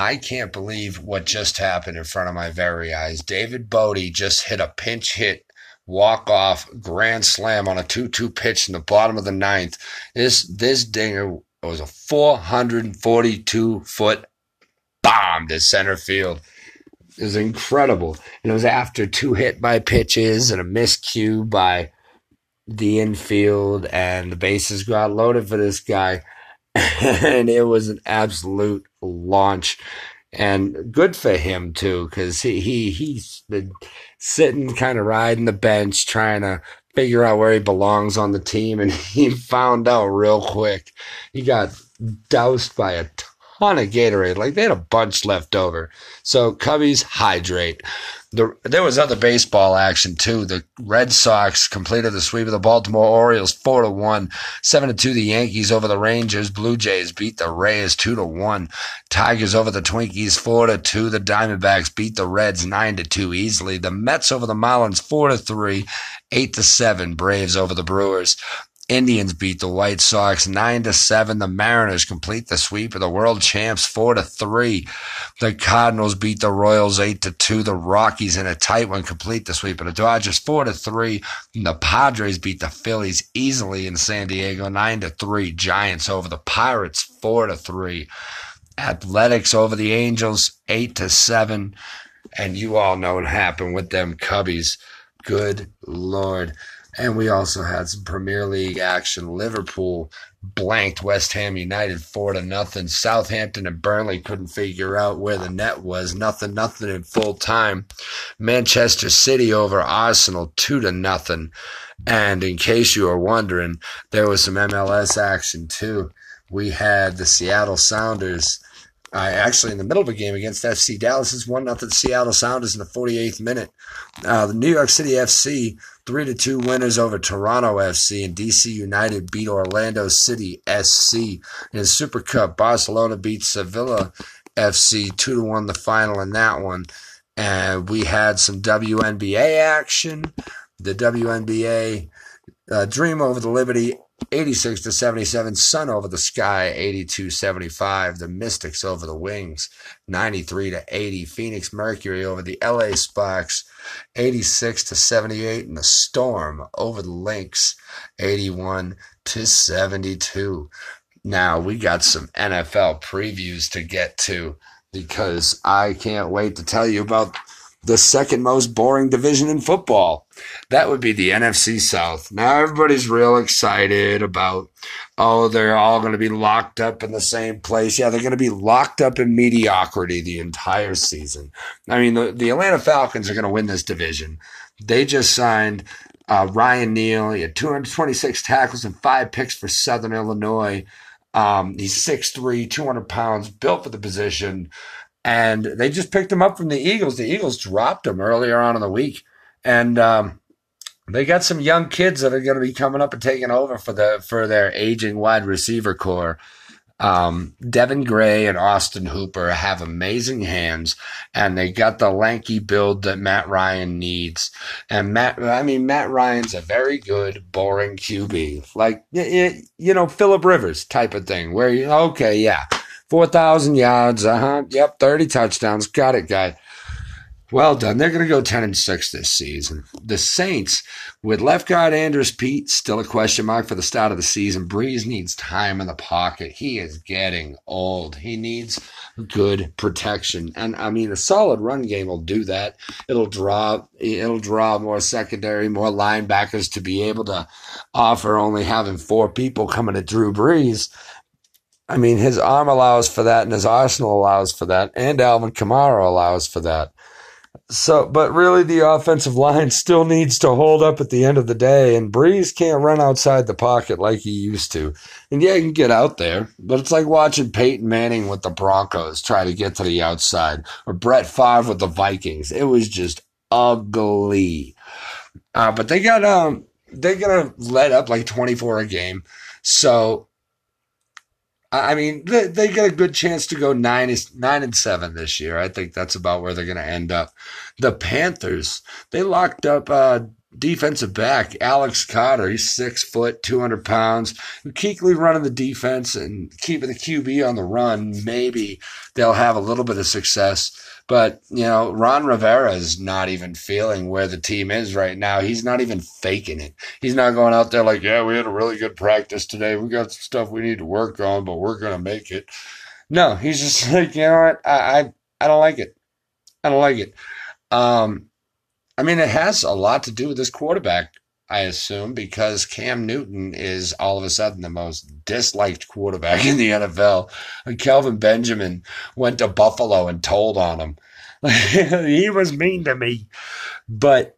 I can't believe what just happened in front of my very eyes. David Bote just hit a pinch hit walk off grand slam on a 2-2 pitch in the bottom of the ninth. This this dinger was a 442 foot bomb to center field. It was incredible. And it was after two hit by pitches and a miscue by the infield, and the bases got loaded for this guy. and it was an absolute launch. And good for him too, because he, he he's been sitting kind of riding the bench trying to figure out where he belongs on the team and he found out real quick. He got doused by a ton a Gatorade. Like they had a bunch left over. So Cubbies hydrate. The, there was other baseball action too. The Red Sox completed the sweep of the Baltimore Orioles four to one, seven to two. The Yankees over the Rangers. Blue Jays beat the Rays two to one. Tigers over the Twinkies four to two. The Diamondbacks beat the Reds nine to two easily. The Mets over the Marlins four to three, eight to seven. Braves over the Brewers. Indians beat the White Sox nine to seven. The Mariners complete the sweep of the world champs four to three. The Cardinals beat the Royals eight to two. The Rockies in a tight one complete the sweep of the Dodgers four to three. And the Padres beat the Phillies easily in San Diego nine to three. Giants over the Pirates four to three. Athletics over the Angels eight to seven. And you all know what happened with them Cubbies. Good Lord. And we also had some Premier League action. Liverpool blanked West Ham United four to nothing. Southampton and Burnley couldn't figure out where the net was. Nothing, nothing in full time. Manchester City over Arsenal two to nothing. And in case you are wondering, there was some MLS action too. We had the Seattle Sounders. Uh, actually, in the middle of a game against FC Dallas, is one nothing Seattle Sounders in the 48th minute. Uh, the New York City FC three to two winners over Toronto FC and DC United beat Orlando City SC in Super Cup. Barcelona beat Sevilla FC two to one the final in that one. And we had some WNBA action. The WNBA uh, Dream over the Liberty 86 to 77, Sun over the Sky 82 75, the Mystics over the Wings 93 to 80, Phoenix Mercury over the LA Sparks 86 to 78, and the Storm over the Lynx 81 to 72. Now we got some NFL previews to get to because I can't wait to tell you about the second most boring division in football. That would be the NFC South. Now everybody's real excited about, oh, they're all going to be locked up in the same place. Yeah, they're going to be locked up in mediocrity the entire season. I mean, the, the Atlanta Falcons are going to win this division. They just signed uh, Ryan Neal. He had 226 tackles and five picks for Southern Illinois. Um, he's 6'3, 200 pounds, built for the position and they just picked him up from the Eagles. The Eagles dropped him earlier on in the week, and um, they got some young kids that are going to be coming up and taking over for the for their aging wide receiver core. Um, Devin Gray and Austin Hooper have amazing hands, and they got the lanky build that Matt Ryan needs. And Matt, I mean, Matt Ryan's a very good, boring QB, like you know Philip Rivers type of thing, where you okay, yeah 4,000 yards. Uh huh. Yep. 30 touchdowns. Got it, guy. Well done. They're going to go 10 and 6 this season. The Saints, with left guard Andrus Peat, still a question mark for the start of the season. Brees needs time in the pocket. He is getting old. He needs good protection. And I mean, a solid run game will do that. It'll draw, it'll draw more secondary, more linebackers to be able to offer only having four people coming at Drew Brees. I mean, his arm allows for that, and his arsenal allows for that, and Alvin Kamara allows for that. So, but really, the offensive line still needs to hold up at the end of the day, and Brees can't run outside the pocket like he used to. And yeah, he can get out there, but it's like watching Peyton Manning with the Broncos try to get to the outside, or Brett Favre with the Vikings. It was just ugly. Uh, but they got um, they got to let up like twenty four a game, so I mean, they, they get a good chance to go nine is nine and seven this year. I think that's about where they're going to end up. The Panthers they locked up uh, defensive back, Alex Cotter. He's six foot, 200 pounds. Kuechly running the defense and keeping the QB on the run. Maybe they'll have a little bit of success. But, you know, Ron Rivera is not even feeling where the team is right now. He's not even faking it. He's not going out there like, yeah, we had a really good practice today. We got some stuff we need to work on, but we're to make it. No, he's just like, you know what? I, I, I don't like it. I don't like it. Um, I mean, it has a lot to do with this quarterback, I assume, because Cam Newton is all of a sudden the most disliked quarterback in the NFL. And Kelvin Benjamin went to Buffalo and told on him. he was mean to me. But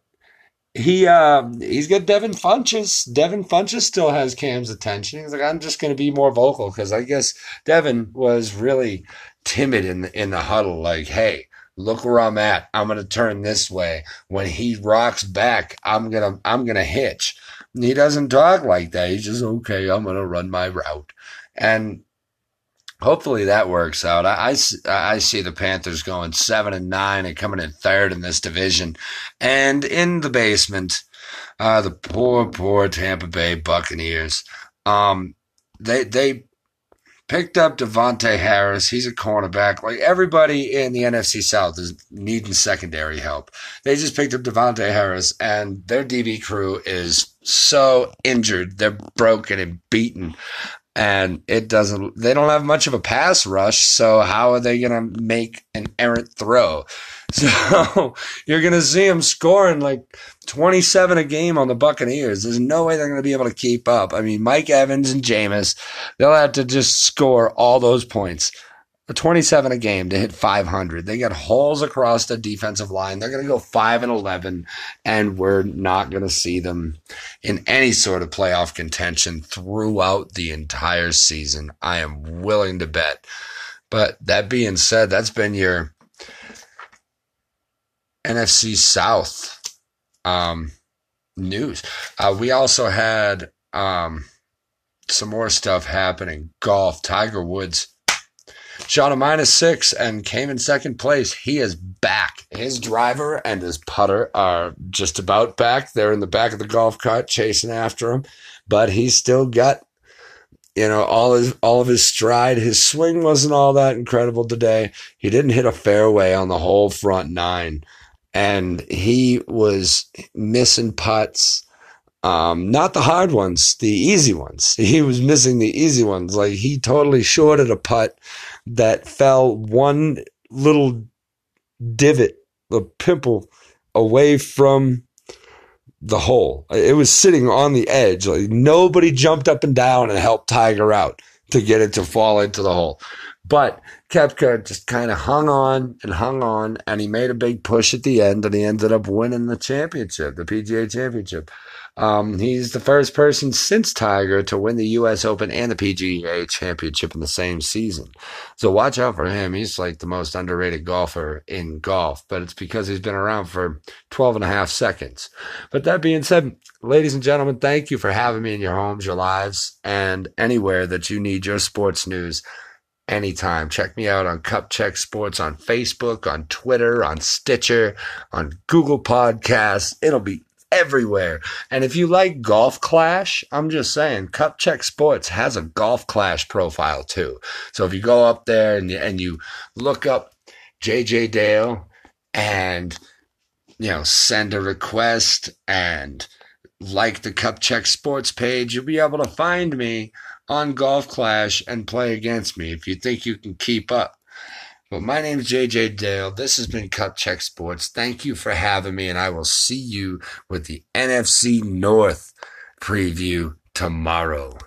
he um, he's got Devin Funchess. Devin Funchess still has Cam's attention. He's like, I'm just going to be more vocal because I guess Devin was really timid in the, in the huddle. Like, hey, look where I'm at. I'm going to turn this way. When he rocks back, I'm going to, I'm going to hitch. He doesn't talk like that. He's just, okay, I'm going to run my route. And hopefully that works out. I, I, I, see the Panthers going seven and nine and coming in third in this division. And in the basement, uh, the poor, poor Tampa Bay Buccaneers. Um, they, they picked up De'Vante Harris. He's a cornerback. Like everybody in the NFC South is needing secondary help. They just picked up De'Vante Harris, and their DB crew is so injured. They're broken and beaten. And it doesn't, they don't have much of a pass rush. So how are they going to make an errant throw? So you're going to see them scoring like 27 a game on the Buccaneers. There's no way they're going to be able to keep up. I mean, Mike Evans and Jameis, they'll have to just score all those points. 27 a game to hit 500. They got holes across the defensive line. They're going to go 5 and 11 and we're not going to see them in any sort of playoff contention throughout the entire season. I am willing to bet. But that being said, that's been your NFC South um, news. Uh, we also had um, some more stuff happening. Golf, Tiger Woods shot a minus six and came in second place. He is back. His driver and his putter are just about back. They're in the back of the golf cart chasing after him, but he's still got you know all his all of his stride his swing wasn't all that incredible today he didn't hit a fairway on the whole front nine and he was missing putts. Um, not the hard ones, the easy ones. He was missing the easy ones. Like he totally shorted a putt that fell one little divot, a pimple away from the hole. It was sitting on the edge. Like nobody jumped up and down and helped Tiger out to get it to fall into the hole. But Koepka just kind of hung on and hung on, and he made a big push at the end, and he ended up winning the championship, the PGA championship. Um, he's the first person since Tiger to win the U.S. Open and the PGA championship in the same season. So watch out for him. He's like the most underrated golfer in golf, but it's because he's been around for 12 and a half seconds. But that being said, ladies and gentlemen, thank you for having me in your homes, your lives, and anywhere that you need your sports news anytime. Check me out on Cup Check Sports on Facebook, on Twitter, on Stitcher, on Google Podcasts. It'll be everywhere. And if you like Golf Clash, I'm just saying, Cup Check Sports has a Golf Clash profile too. So if you go up there and you, and you look up JJ Dale and you know send a request and like the Cup Check Sports page, you'll be able to find me on Golf Clash and play against me if you think you can keep up. But my name is JJ Dale. This has been Cup Check Sports. Thank you for having me, and I will see you with the NFC North preview tomorrow.